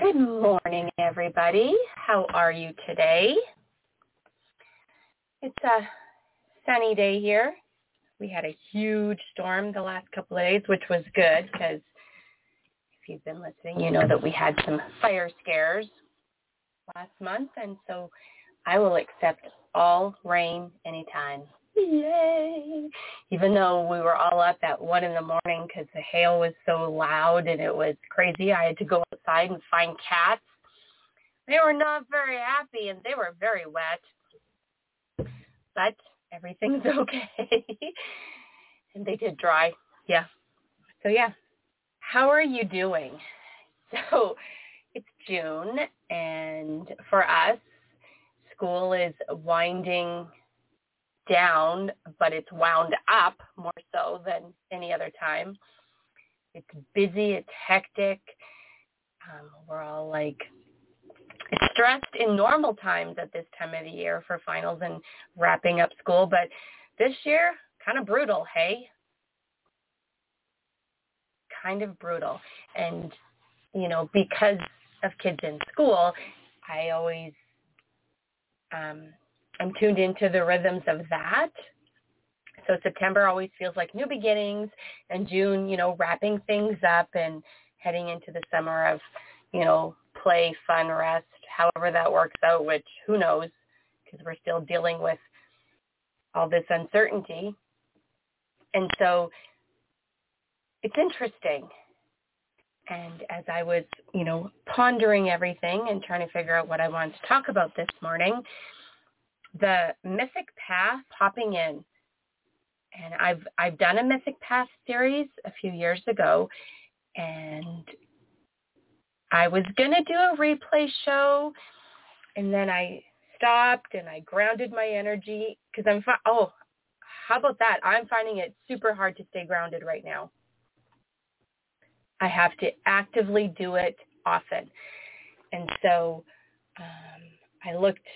Good morning, everybody. How are you today? It's a sunny day here. We had a huge storm the last couple of days, which was good because if you've been listening, you know that we had some fire scares last month, and so I will accept all rain anytime. Yay! Even though we were all up at one in the morning because the hail was so loud and it was crazy, I had to go outside and find cats. They were not very happy and they were very wet. But everything's okay. and they did dry. Yeah. So yeah. How are you doing? So it's June and for us, school is winding down, but it's wound up more so than any other time. It's busy, it's hectic. Um, we're all like stressed in normal times at this time of the year for finals and wrapping up school, but this year, kind of brutal, hey? Kind of brutal. And, you know, because of kids in school, I always um, I'm tuned into the rhythms of that. So September always feels like new beginnings and June, you know, wrapping things up and heading into the summer of, you know, play, fun, rest, however that works out, which who knows because we're still dealing with all this uncertainty. And so it's interesting. And as I was, you know, pondering everything and trying to figure out what I wanted to talk about this morning, the Mythic Path popping in. And I've I've done a Mythic Path series a few years ago and I was going to do a replay show and then I stopped and I grounded my energy because I'm fi- oh how about that I'm finding it super hard to stay grounded right now. I have to actively do it often. And so um, I looked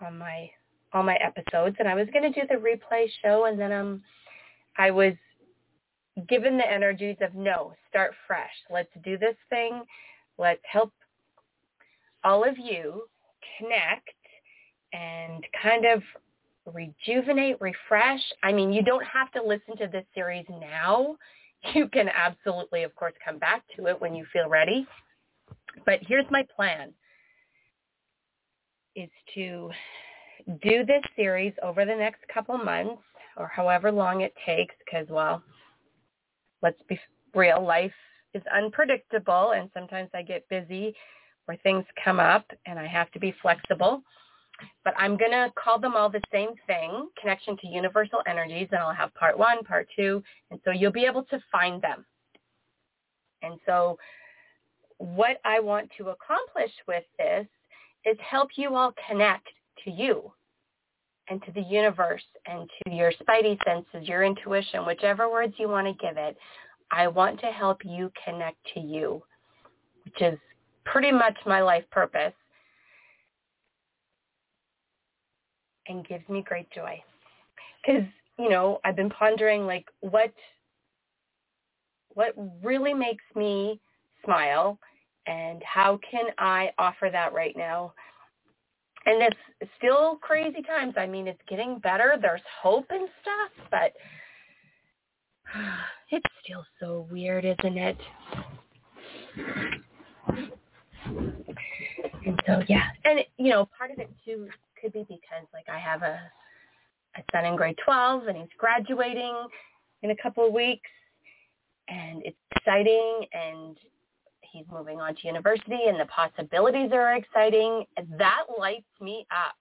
on my all my episodes and I was going to do the replay show and then um I was given the energies of no, start fresh. Let's do this thing. Let's help all of you connect and kind of rejuvenate, refresh. I mean, you don't have to listen to this series now. You can absolutely, of course, come back to it when you feel ready. But here's my plan is to do this series over the next couple months or however long it takes because, well, let's be real, life is unpredictable and sometimes I get busy where things come up and I have to be flexible. But I'm going to call them all the same thing, connection to universal energies, and I'll have part one, part two, and so you'll be able to find them. And so what I want to accomplish with this is help you all connect to you and to the universe and to your spidey senses, your intuition, whichever words you want to give it. I want to help you connect to you, which is pretty much my life purpose and gives me great joy. Because, you know, I've been pondering like what what really makes me smile and how can I offer that right now? And it's still crazy times. I mean, it's getting better. There's hope and stuff, but it's still so weird, isn't it? And so, yeah. And, you know, part of it, too, could be because, like, I have a, a son in grade 12, and he's graduating in a couple of weeks, and it's exciting, and he's moving on to university and the possibilities are exciting. That lights me up.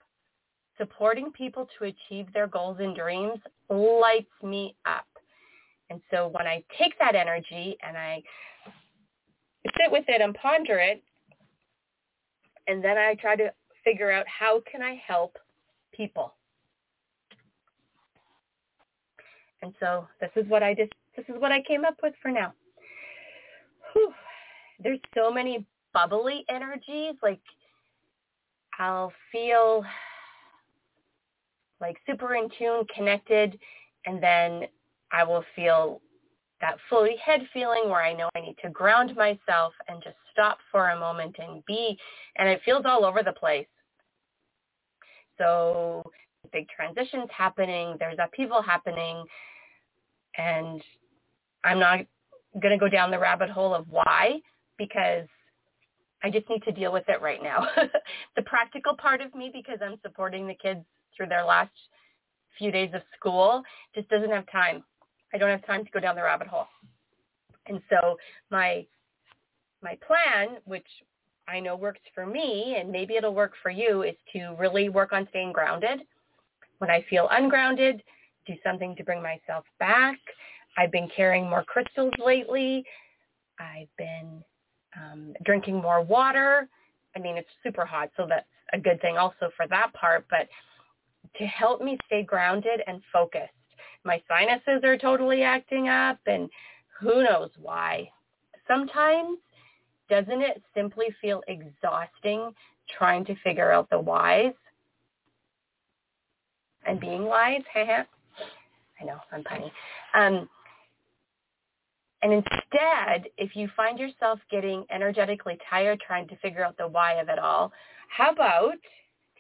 Supporting people to achieve their goals and dreams lights me up. And so when I take that energy and I sit with it and ponder it, and then I try to figure out how can I help people. And so this is what I just this is what I came up with for now. Whew. There's so many bubbly energies. Like I'll feel like super in tune, connected, and then I will feel that floaty head feeling where I know I need to ground myself and just stop for a moment and be, and it feels all over the place. So big transitions happening, there's upheaval happening, and I'm not going to go down the rabbit hole of why because I just need to deal with it right now. the practical part of me, because I'm supporting the kids through their last few days of school, just doesn't have time. I don't have time to go down the rabbit hole. And so my my plan, which I know works for me and maybe it'll work for you, is to really work on staying grounded. When I feel ungrounded, do something to bring myself back. I've been carrying more crystals lately. I've been um, drinking more water. I mean, it's super hot, so that's a good thing also for that part. But to help me stay grounded and focused, my sinuses are totally acting up, and who knows why. Sometimes doesn't it simply feel exhausting trying to figure out the whys and being wise? I know, I'm punny. Um, and instead, if you find yourself getting energetically tired trying to figure out the why of it all, how about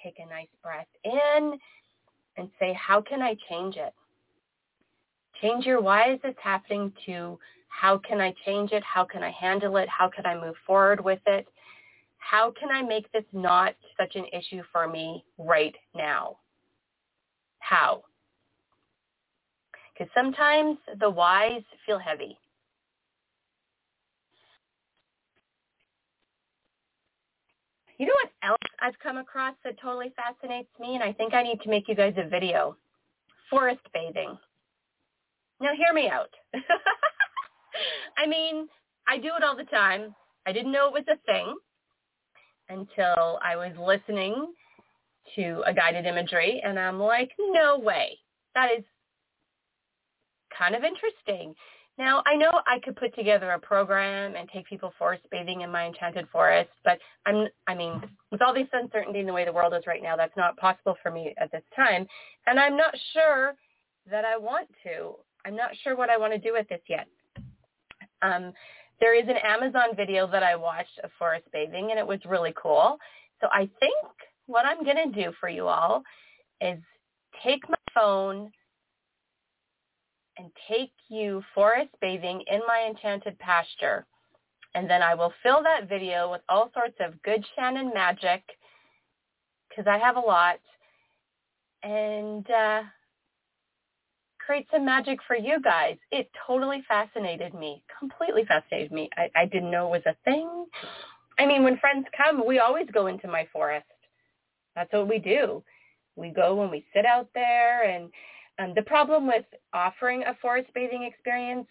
take a nice breath in and say, how can I change it? Change your why is this happening to how can I change it? How can I handle it? How can I move forward with it? How can I make this not such an issue for me right now? How? Because sometimes the whys feel heavy. You know what else I've come across that totally fascinates me, and I think I need to make you guys a video? Forest bathing. Now hear me out. I mean, I do it all the time. I didn't know it was a thing until I was listening to a guided imagery, and I'm like, no way. That is kind of interesting. Now, I know I could put together a program and take people forest bathing in my enchanted forest, but I'm, I mean, with all this uncertainty in the way the world is right now, that's not possible for me at this time. And I'm not sure that I want to. I'm not sure what I want to do with this yet. Um, there is an Amazon video that I watched of forest bathing, and it was really cool. So I think what I'm going to do for you all is take my phone and take you forest bathing in my enchanted pasture. And then I will fill that video with all sorts of good Shannon magic because I have a lot. And uh, create some magic for you guys. It totally fascinated me, completely fascinated me. I, I didn't know it was a thing. I mean, when friends come, we always go into my forest. That's what we do. We go and we sit out there and um, the problem with offering a forest bathing experience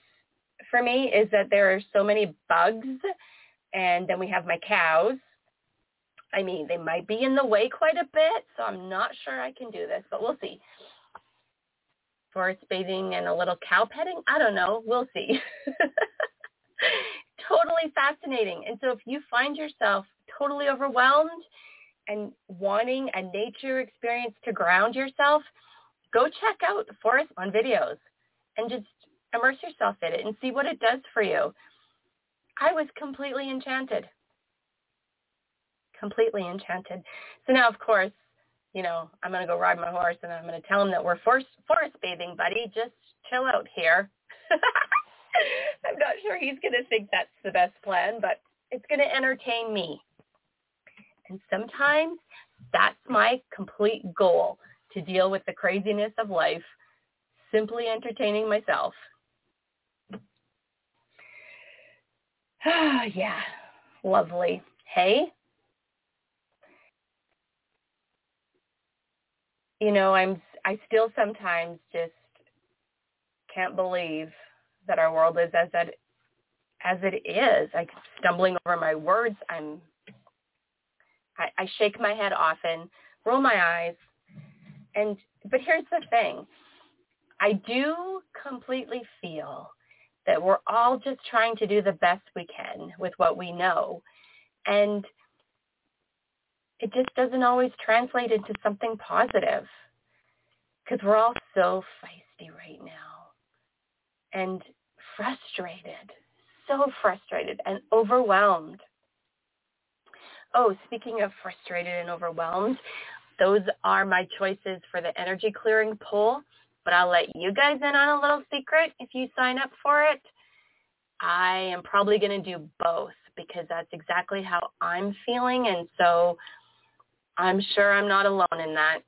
for me is that there are so many bugs and then we have my cows. I mean, they might be in the way quite a bit, so I'm not sure I can do this, but we'll see. Forest bathing and a little cow petting? I don't know. We'll see. totally fascinating. And so if you find yourself totally overwhelmed and wanting a nature experience to ground yourself, go check out forest on videos and just immerse yourself in it and see what it does for you. I was completely enchanted. Completely enchanted. So now, of course, you know, I'm going to go ride my horse and I'm going to tell him that we're forest, forest bathing, buddy. Just chill out here. I'm not sure he's going to think that's the best plan, but it's going to entertain me. And sometimes that's my complete goal to deal with the craziness of life, simply entertaining myself. yeah, lovely. Hey, you know, I'm I still sometimes just can't believe that our world is as it as it is. I'm stumbling over my words. I'm I, I shake my head often, roll my eyes, and but here's the thing. I do completely feel that we're all just trying to do the best we can with what we know. And it just doesn't always translate into something positive because we're all so feisty right now and frustrated, so frustrated and overwhelmed. Oh, speaking of frustrated and overwhelmed, those are my choices for the energy clearing poll. But I'll let you guys in on a little secret if you sign up for it. I am probably going to do both because that's exactly how I'm feeling. And so I'm sure I'm not alone in that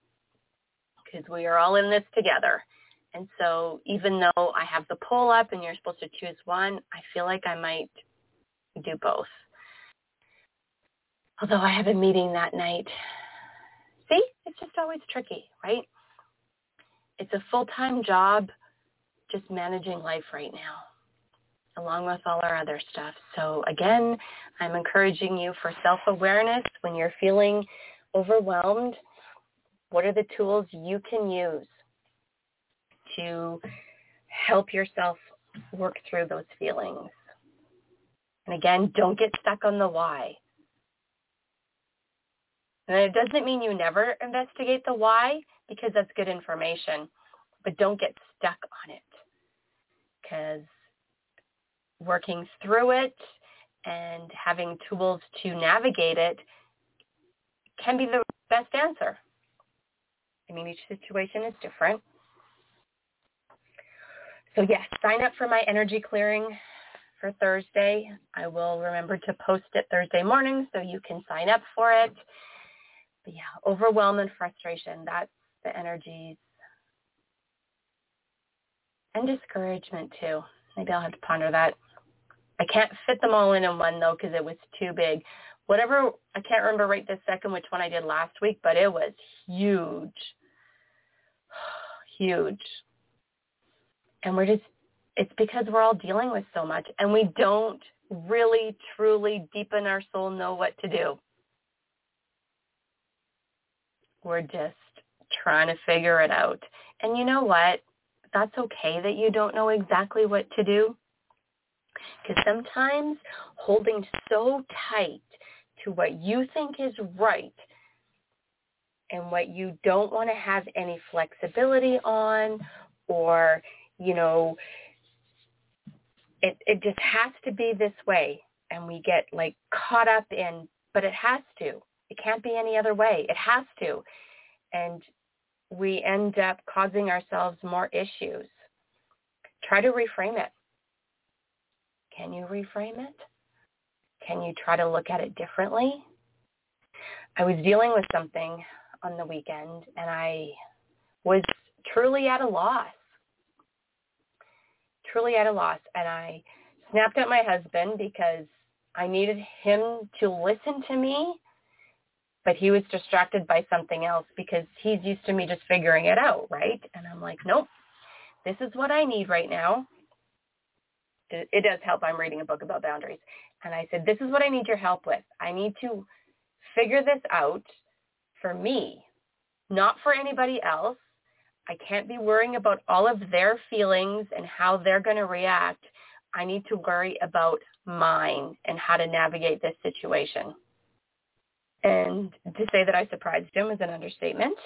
because we are all in this together. And so even though I have the poll up and you're supposed to choose one, I feel like I might do both. Although I have a meeting that night. See, it's just always tricky, right? It's a full-time job just managing life right now, along with all our other stuff. So again, I'm encouraging you for self-awareness when you're feeling overwhelmed. What are the tools you can use to help yourself work through those feelings? And again, don't get stuck on the why. And it doesn't mean you never investigate the why because that's good information, but don't get stuck on it because working through it and having tools to navigate it can be the best answer. I mean, each situation is different. So yes, sign up for my energy clearing for Thursday. I will remember to post it Thursday morning so you can sign up for it. But yeah, overwhelm and frustration, that's the energies. And discouragement too. Maybe I'll have to ponder that. I can't fit them all in in one though because it was too big. Whatever, I can't remember right this second which one I did last week, but it was huge. huge. And we're just, it's because we're all dealing with so much and we don't really, truly, deep in our soul know what to do. We're just trying to figure it out. And you know what? That's okay that you don't know exactly what to do. Because sometimes holding so tight to what you think is right and what you don't want to have any flexibility on or, you know, it, it just has to be this way. And we get like caught up in, but it has to. It can't be any other way. It has to. And we end up causing ourselves more issues. Try to reframe it. Can you reframe it? Can you try to look at it differently? I was dealing with something on the weekend and I was truly at a loss. Truly at a loss. And I snapped at my husband because I needed him to listen to me but he was distracted by something else because he's used to me just figuring it out, right? And I'm like, nope, this is what I need right now. It, does help. I'm reading a book about boundaries. And I said, this is what I need your help with. I need to figure this out for me, not for anybody else. I can't be worrying about all of their feelings and how they're going to react. I need to worry about mine and how to navigate this situation. And to say that I surprised him is an understatement.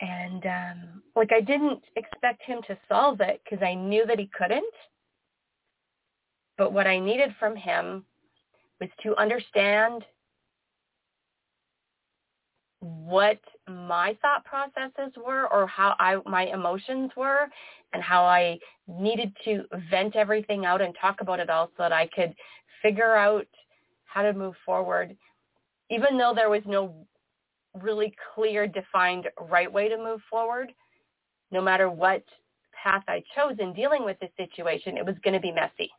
And um, like I didn't expect him to solve it because I knew that he couldn't. But what I needed from him was to understand what my thought processes were or how I my emotions were and how I needed to vent everything out and talk about it all so that I could figure out how to move forward even though there was no really clear, defined right way to move forward, no matter what path I chose in dealing with this situation, it was going to be messy.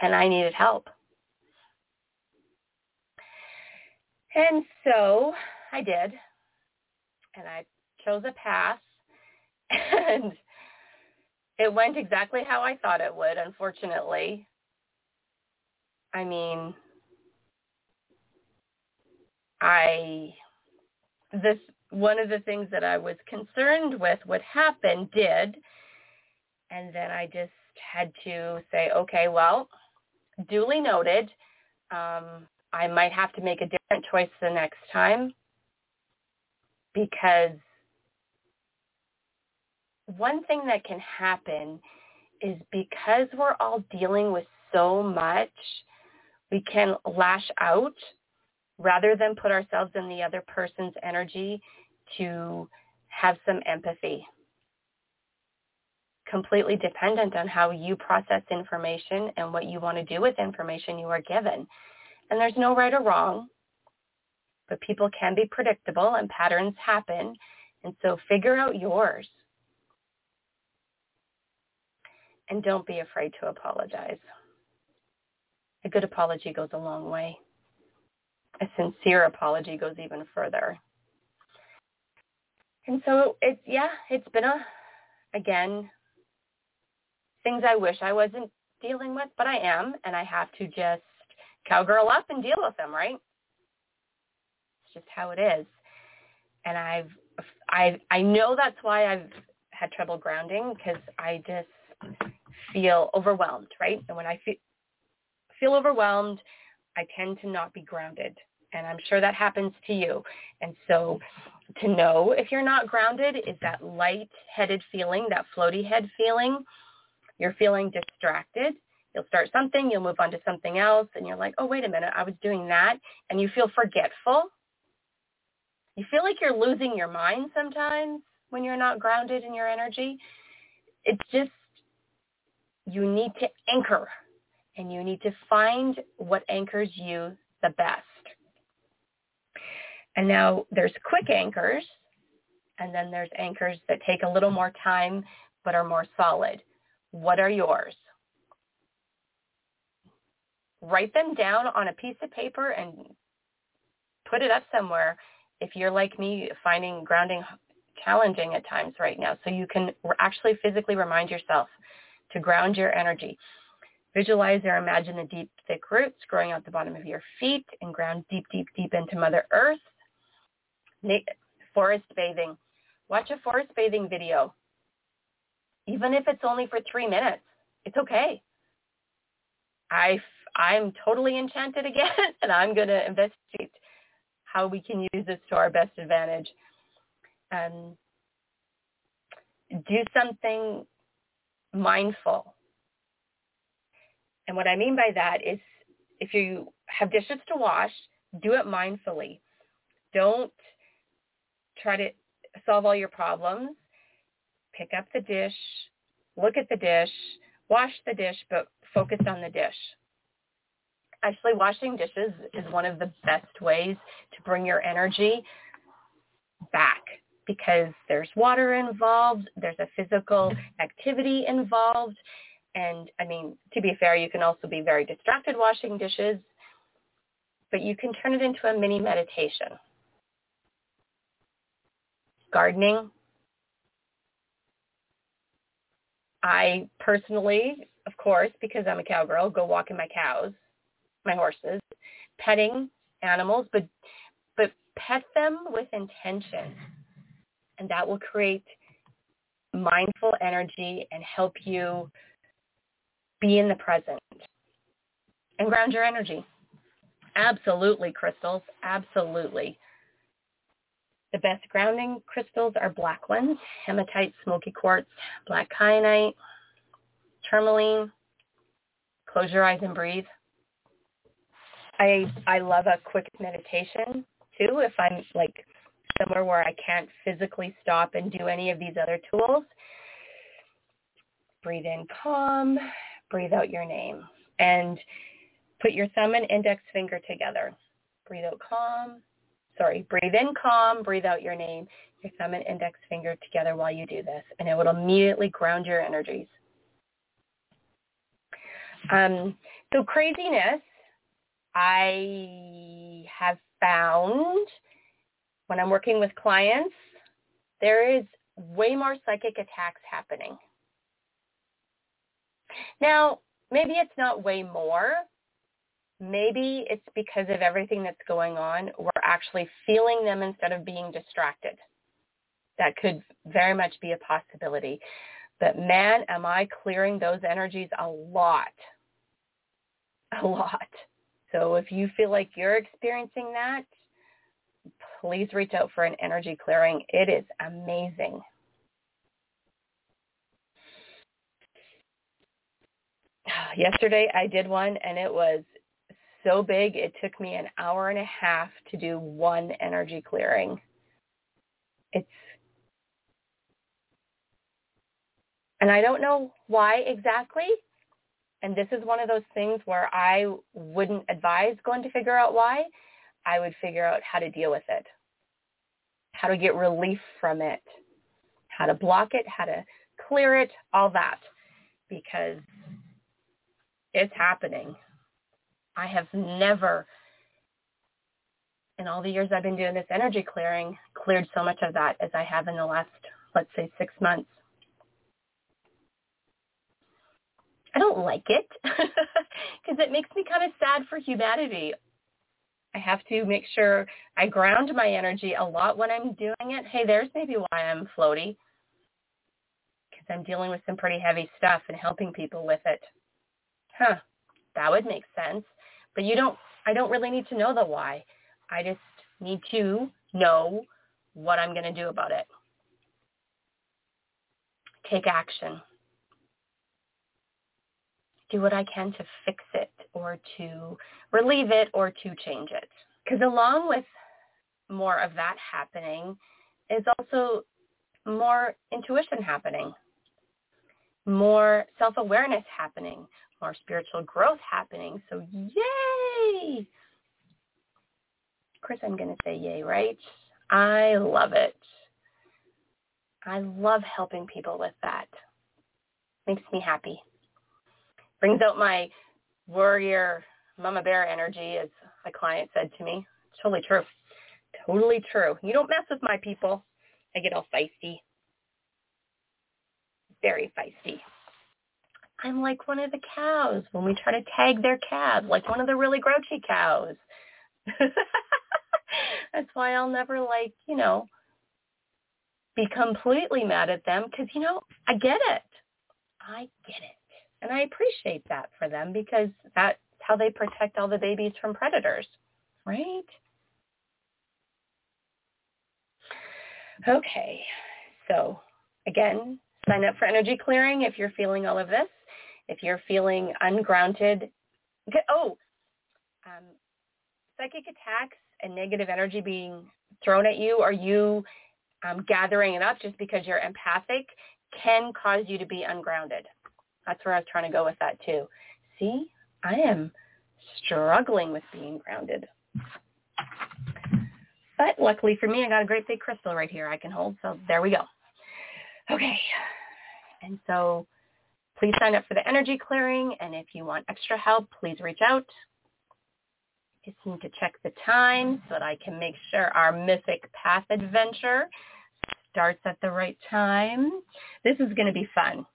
And I needed help. And so I did. And I chose a path. And it went exactly how I thought it would, unfortunately. I mean, I this one of the things that I was concerned with would happen did, and then I just had to say, okay, well, duly noted. Um, I might have to make a different choice the next time because one thing that can happen is because we're all dealing with so much, we can lash out rather than put ourselves in the other person's energy to have some empathy. Completely dependent on how you process information and what you want to do with information you are given. And there's no right or wrong, but people can be predictable and patterns happen. And so figure out yours. And don't be afraid to apologize. A good apology goes a long way. A sincere apology goes even further. And so it's yeah, it's been a again things I wish I wasn't dealing with, but I am, and I have to just cowgirl up and deal with them, right? It's just how it is. And I've I I know that's why I've had trouble grounding because I just feel overwhelmed, right? And when I feel feel overwhelmed, I tend to not be grounded. And I'm sure that happens to you. And so to know if you're not grounded is that light-headed feeling, that floaty head feeling. You're feeling distracted. You'll start something, you'll move on to something else, and you're like, oh, wait a minute, I was doing that. And you feel forgetful. You feel like you're losing your mind sometimes when you're not grounded in your energy. It's just, you need to anchor and you need to find what anchors you the best. And now there's quick anchors, and then there's anchors that take a little more time but are more solid. What are yours? Write them down on a piece of paper and put it up somewhere if you're like me finding grounding challenging at times right now so you can actually physically remind yourself to ground your energy. Visualize or imagine the deep, thick roots growing out the bottom of your feet and ground deep, deep, deep into Mother Earth forest bathing. Watch a forest bathing video. Even if it's only for three minutes, it's okay. I, I'm totally enchanted again, and I'm going to investigate how we can use this to our best advantage. Um, do something mindful. And what I mean by that is if you have dishes to wash, do it mindfully. Don't try to solve all your problems. Pick up the dish, look at the dish, wash the dish, but focus on the dish. Actually, washing dishes is one of the best ways to bring your energy back because there's water involved, there's a physical activity involved, and I mean, to be fair, you can also be very distracted washing dishes, but you can turn it into a mini meditation gardening. I personally, of course, because I'm a cowgirl, go walking my cows, my horses, petting animals, but but pet them with intention. And that will create mindful energy and help you be in the present and ground your energy. Absolutely, crystals. Absolutely. The best grounding crystals are black ones, hematite, smoky quartz, black kyanite, tourmaline. Close your eyes and breathe. I I love a quick meditation too if I'm like somewhere where I can't physically stop and do any of these other tools. Breathe in calm, breathe out your name and put your thumb and index finger together. Breathe out calm, sorry, breathe in calm, breathe out your name, your thumb and index finger together while you do this, and it will immediately ground your energies. Um, so craziness, I have found when I'm working with clients, there is way more psychic attacks happening. Now, maybe it's not way more. Maybe it's because of everything that's going on. We're actually feeling them instead of being distracted. That could very much be a possibility. But man, am I clearing those energies a lot. A lot. So if you feel like you're experiencing that, please reach out for an energy clearing. It is amazing. Yesterday I did one and it was so big it took me an hour and a half to do one energy clearing. It's and I don't know why exactly. And this is one of those things where I wouldn't advise going to figure out why. I would figure out how to deal with it, how to get relief from it, how to block it, how to clear it, all that, because it's happening. I have never, in all the years I've been doing this energy clearing, cleared so much of that as I have in the last, let's say, six months. I don't like it because it makes me kind of sad for humanity. I have to make sure I ground my energy a lot when I'm doing it. Hey, there's maybe why I'm floaty because I'm dealing with some pretty heavy stuff and helping people with it. Huh, that would make sense. But you don't, I don't really need to know the why. I just need to know what I'm going to do about it. Take action do what I can to fix it or to relieve it or to change it. Because along with more of that happening is also more intuition happening, more self-awareness happening, more spiritual growth happening. So yay! Of course I'm going to say yay, right? I love it. I love helping people with that. Makes me happy brings out my warrior mama bear energy, as my client said to me. Totally true. Totally true. You don't mess with my people. I get all feisty. Very feisty. I'm like one of the cows when we try to tag their calves, like one of the really grouchy cows. That's why I'll never like, you know, be completely mad at them because, you know, I get it. I get it. And I appreciate that for them because that's how they protect all the babies from predators, right? Okay, so again, sign up for energy clearing if you're feeling all of this. If you're feeling ungrounded, oh, um, psychic attacks and negative energy being thrown at you, or you um, gathering it up just because you're empathic, can cause you to be ungrounded. That's where I was trying to go with that too. See, I am struggling with being grounded. But luckily for me, I got a great big crystal right here I can hold. So there we go. Okay. And so please sign up for the energy clearing. And if you want extra help, please reach out. Just need to check the time so that I can make sure our mythic path adventure starts at the right time. This is going to be fun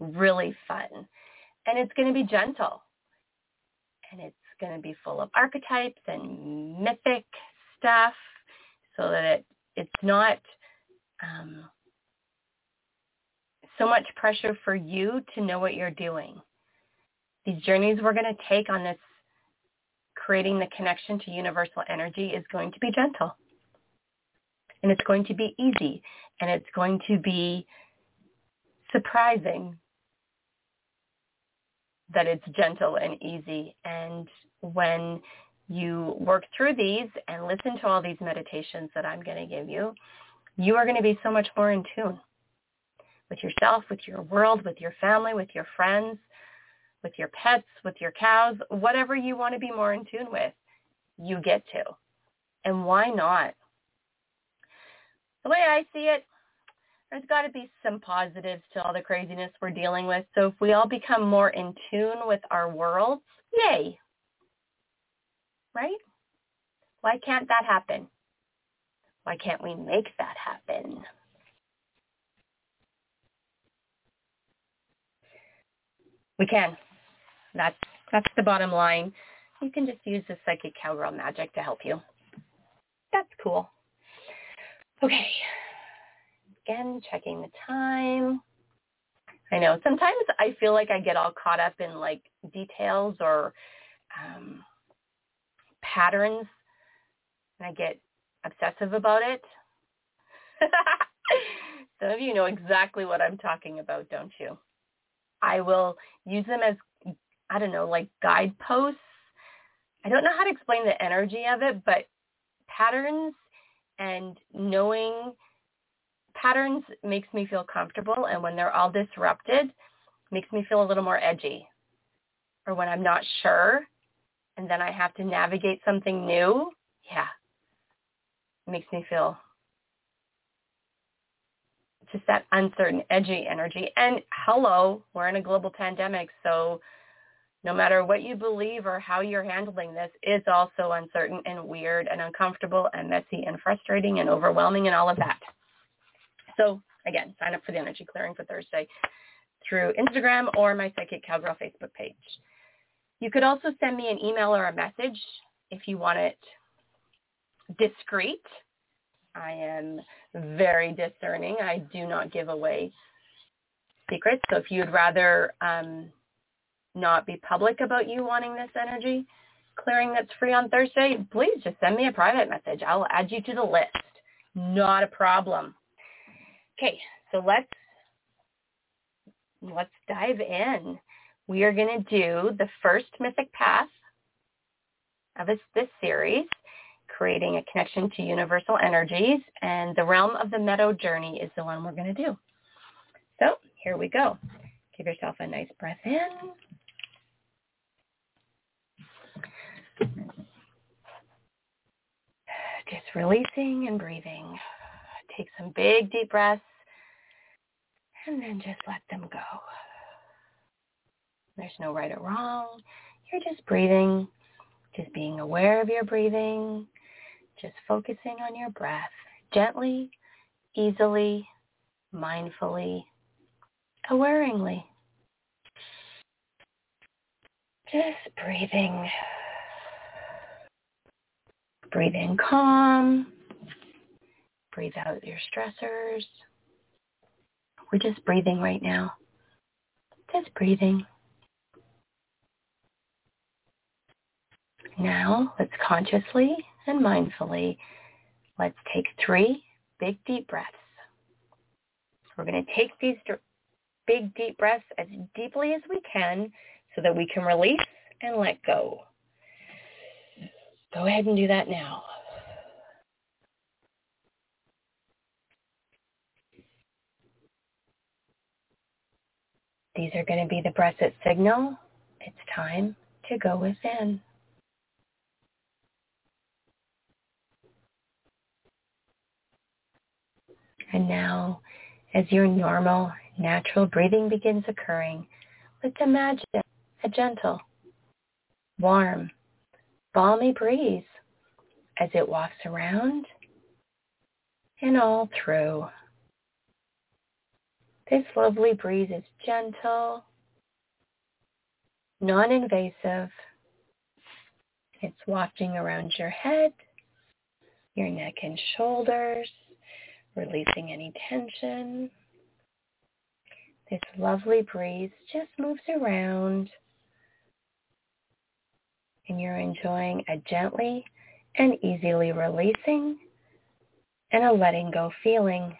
really fun. And it's going to be gentle. And it's going to be full of archetypes and mythic stuff so that it, it's not um, so much pressure for you to know what you're doing. These journeys we're going to take on this creating the connection to universal energy is going to be gentle. And it's going to be easy. And it's going to be surprising that it's gentle and easy. And when you work through these and listen to all these meditations that I'm going to give you, you are going to be so much more in tune with yourself, with your world, with your family, with your friends, with your pets, with your cows, whatever you want to be more in tune with, you get to. And why not? The way I see it, there's got to be some positives to all the craziness we're dealing with. So if we all become more in tune with our worlds, yay. Right? Why can't that happen? Why can't we make that happen? We can. That's that's the bottom line. You can just use the psychic cowgirl magic to help you. That's cool. Okay. Again, checking the time. I know sometimes I feel like I get all caught up in like details or um, patterns, and I get obsessive about it. Some of you know exactly what I'm talking about, don't you? I will use them as, I don't know, like guideposts. I don't know how to explain the energy of it, but patterns and knowing patterns makes me feel comfortable. And when they're all disrupted, makes me feel a little more edgy. Or when I'm not sure and then I have to navigate something new, yeah, it makes me feel just that uncertain, edgy energy. And hello, we're in a global pandemic, so no matter what you believe or how you're handling this, it's also uncertain and weird and uncomfortable and messy and frustrating and overwhelming and all of that. So again, sign up for the energy clearing for Thursday through Instagram or my Psychic Cowgirl Facebook page. You could also send me an email or a message if you want it discreet. I am very discerning. I do not give away secrets. So if you'd rather um, not be public about you wanting this energy clearing that's free on Thursday, please just send me a private message. I'll add you to the list. Not a problem. Okay, so let's let's dive in. We are going to do the first mythic path of this, this series, creating a connection to universal energies, and the realm of the meadow journey is the one we're going to do. So here we go. Give yourself a nice breath in. Just releasing and breathing. Take some big deep breaths and then just let them go. There's no right or wrong. You're just breathing, just being aware of your breathing, just focusing on your breath gently, easily, mindfully, awareingly. Just breathing. Breathe in calm. Breathe out your stressors. We're just breathing right now. Just breathing. Now, let's consciously and mindfully, let's take three big deep breaths. We're going to take these big deep breaths as deeply as we can so that we can release and let go. Go ahead and do that now. These are going to be the breaths that signal it's time to go within. And now, as your normal, natural breathing begins occurring, let's imagine a gentle, warm, balmy breeze as it wafts around and all through. This lovely breeze is gentle, non-invasive. It's wafting around your head, your neck and shoulders, releasing any tension. This lovely breeze just moves around and you're enjoying a gently and easily releasing and a letting go feeling.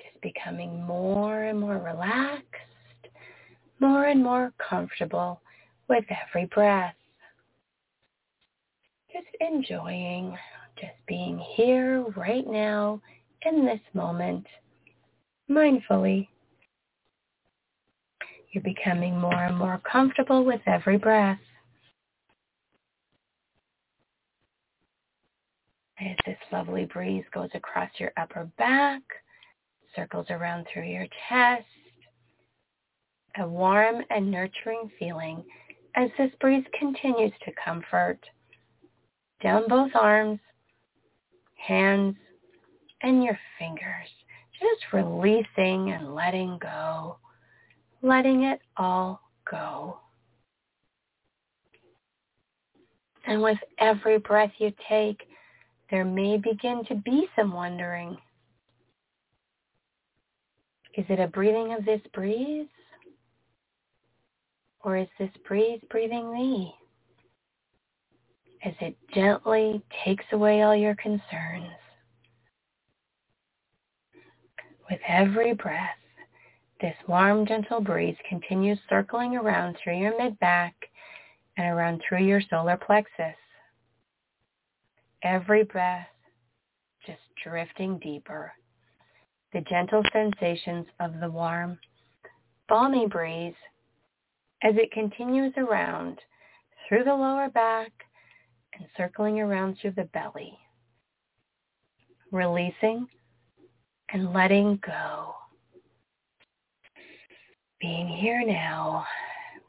Just becoming more and more relaxed, more and more comfortable with every breath. Just enjoying just being here right now in this moment, mindfully. You're becoming more and more comfortable with every breath. As this lovely breeze goes across your upper back, circles around through your chest, a warm and nurturing feeling as this breeze continues to comfort down both arms hands and your fingers, just releasing and letting go, letting it all go. And with every breath you take, there may begin to be some wondering. Is it a breathing of this breeze? Or is this breeze breathing me? As it gently takes away all your concerns. With every breath, this warm, gentle breeze continues circling around through your mid-back and around through your solar plexus. Every breath just drifting deeper. The gentle sensations of the warm, balmy breeze as it continues around through the lower back and circling around through the belly. Releasing and letting go. Being here now,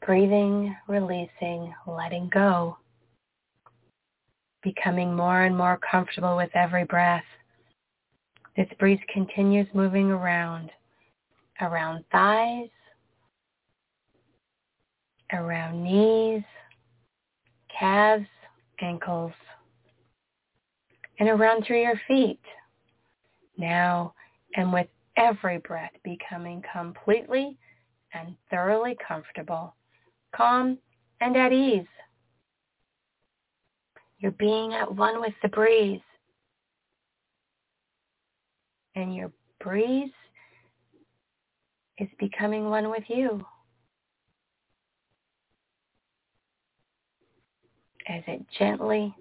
breathing, releasing, letting go. Becoming more and more comfortable with every breath. This breeze continues moving around, around thighs, around knees, calves, ankles, and around through your feet. Now, and with every breath becoming completely and thoroughly comfortable, calm, and at ease. You're being at one with the breeze. And your breeze is becoming one with you. As it gently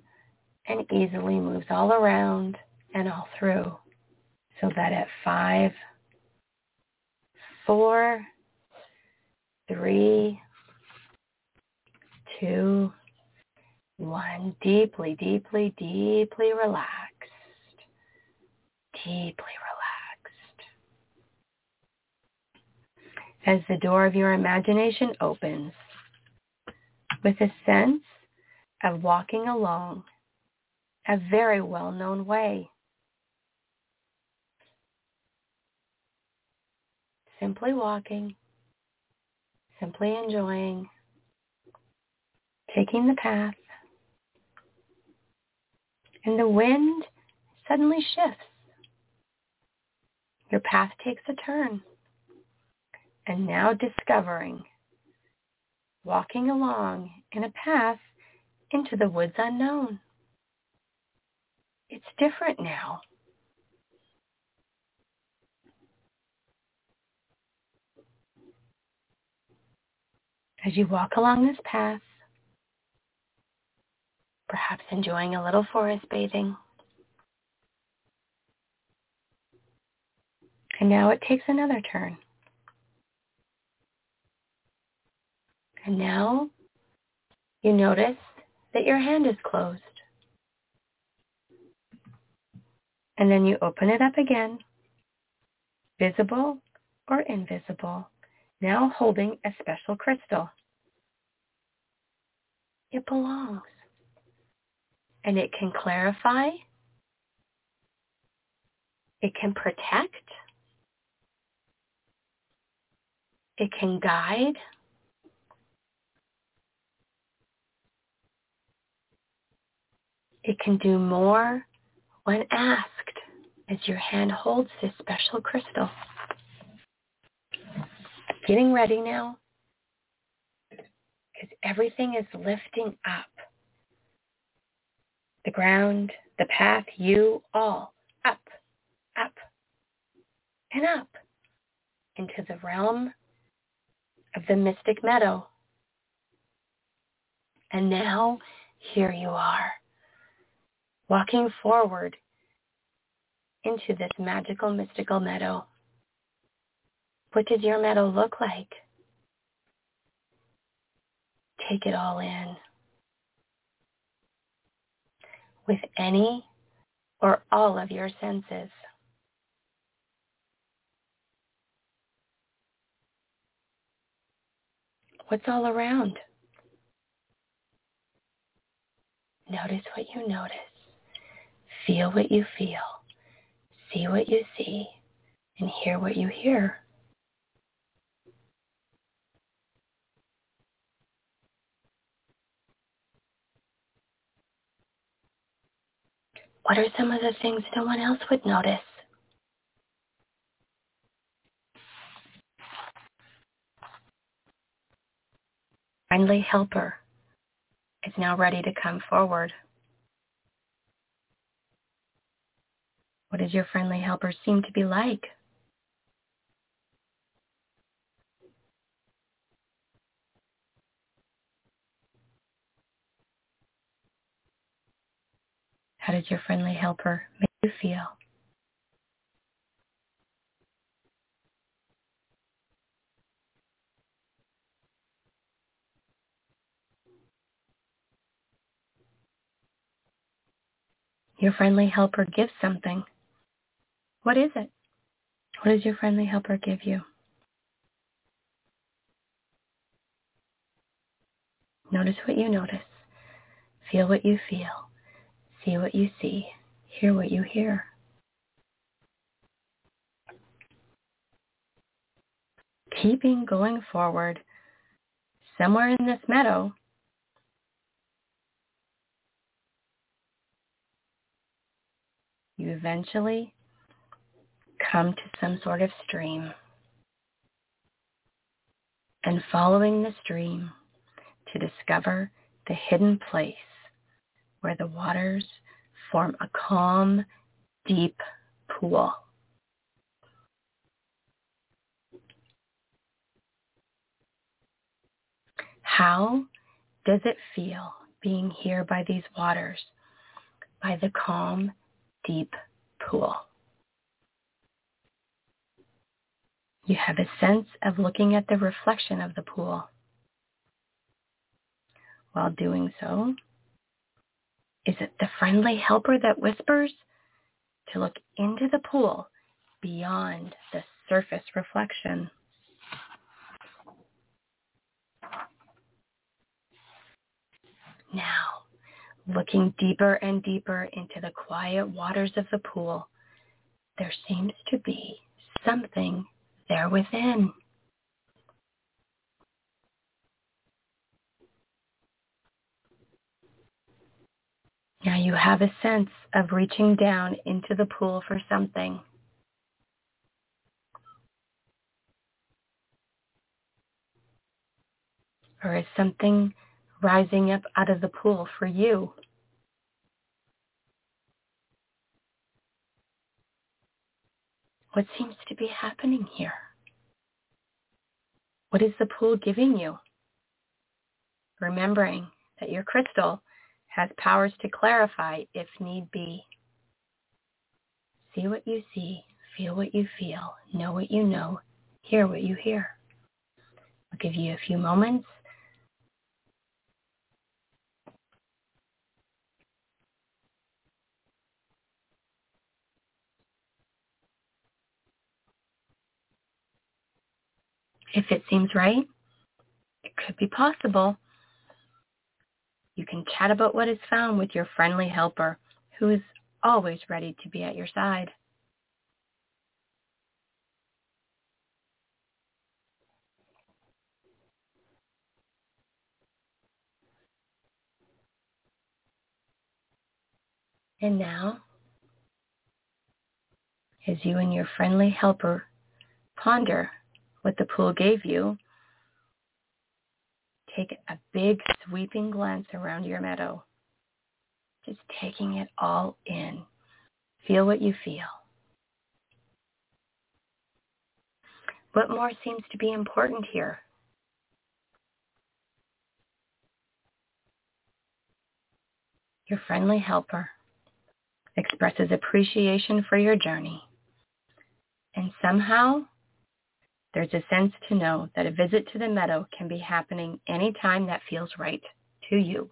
and easily moves all around and all through so that at five, four, three, two, one. Deeply, deeply, deeply relaxed. Deeply relaxed. As the door of your imagination opens with a sense of walking along a very well-known way. Simply walking simply enjoying, taking the path, and the wind suddenly shifts. Your path takes a turn. And now discovering, walking along in a path into the woods unknown. It's different now. as you walk along this path, perhaps enjoying a little forest bathing. And now it takes another turn. And now you notice that your hand is closed. And then you open it up again, visible or invisible, now holding a special crystal. It belongs. And it can clarify. It can protect. It can guide. It can do more when asked as your hand holds this special crystal. Getting ready now because everything is lifting up. The ground, the path, you, all, up, up, and up into the realm of the mystic meadow. And now here you are, walking forward into this magical, mystical meadow. What does your meadow look like? take it all in with any or all of your senses. What's all around? Notice what you notice. Feel what you feel. See what you see. And hear what you hear. What are some of the things no one else would notice? Friendly helper is now ready to come forward. What does your friendly helper seem to be like? How does your friendly helper make you feel? Your friendly helper gives something. What is it? What does your friendly helper give you? Notice what you notice. Feel what you feel. See what you see. Hear what you hear. Keeping going forward, somewhere in this meadow, you eventually come to some sort of stream. And following the stream to discover the hidden place where the waters form a calm, deep pool. How does it feel being here by these waters, by the calm, deep pool? You have a sense of looking at the reflection of the pool. While doing so, is it the friendly helper that whispers to look into the pool beyond the surface reflection? Now, looking deeper and deeper into the quiet waters of the pool, there seems to be something there within. Now you have a sense of reaching down into the pool for something. Or is something rising up out of the pool for you? What seems to be happening here? What is the pool giving you? Remembering that your crystal has powers to clarify if need be. See what you see, feel what you feel, know what you know, hear what you hear. I'll give you a few moments. If it seems right, it could be possible you can chat about what is found with your friendly helper, who is always ready to be at your side. And now, as you and your friendly helper ponder what the pool gave you, take a big sweeping glance around your meadow, just taking it all in. Feel what you feel. What more seems to be important here? Your friendly helper expresses appreciation for your journey. And somehow there's a sense to know that a visit to the meadow can be happening anytime that feels right to you.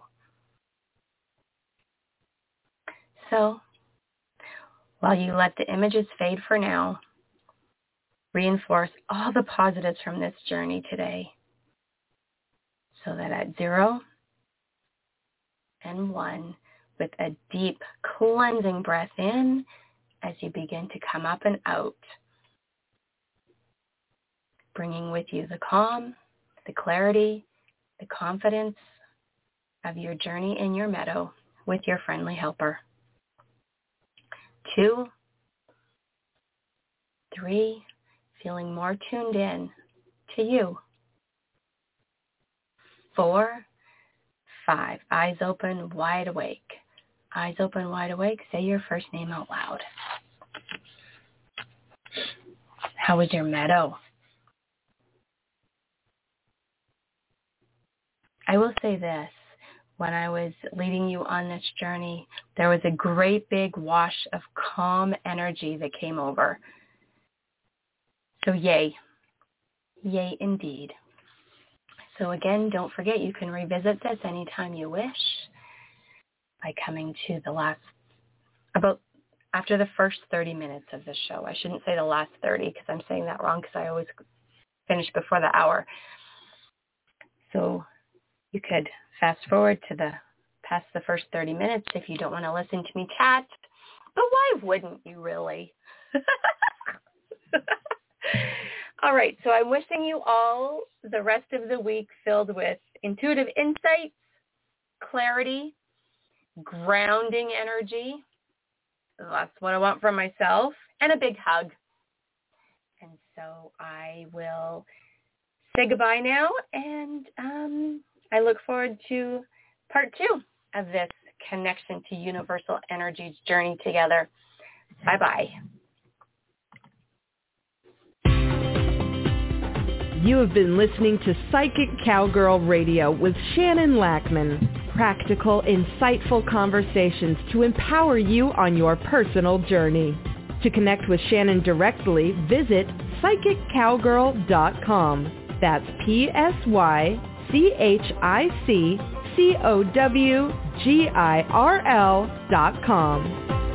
So, while you let the images fade for now, reinforce all the positives from this journey today so that at zero and one, with a deep cleansing breath in as you begin to come up and out, bringing with you the calm, the clarity, the confidence of your journey in your meadow with your friendly helper. two, three, feeling more tuned in to you. Four, five, eyes open, wide awake. Eyes open, wide awake. Say your first name out loud. How was your meadow? I will say this. When I was leading you on this journey, there was a great big wash of calm energy that came over. So yay. Yay indeed. So again, don't forget you can revisit this anytime you wish by coming to the last, about after the first 30 minutes of the show. I shouldn't say the last 30 because I'm saying that wrong because I always finish before the hour. So you could fast forward to the past the first 30 minutes if you don't want to listen to me chat. But why wouldn't you really? all right, so I'm wishing you all the rest of the week filled with intuitive insights, clarity, grounding energy. That's what I want from myself, and a big hug. And so I will say goodbye now, and um, I look forward to part two of this connection to universal energies journey together. Bye-bye. You have been listening to Psychic Cowgirl Radio with Shannon Lackman. Practical, insightful conversations to empower you on your personal journey. To connect with Shannon directly, visit psychiccowgirl.com. That's P-S-Y-C-H-I-C-C-O-W-G-I-R-L dot com.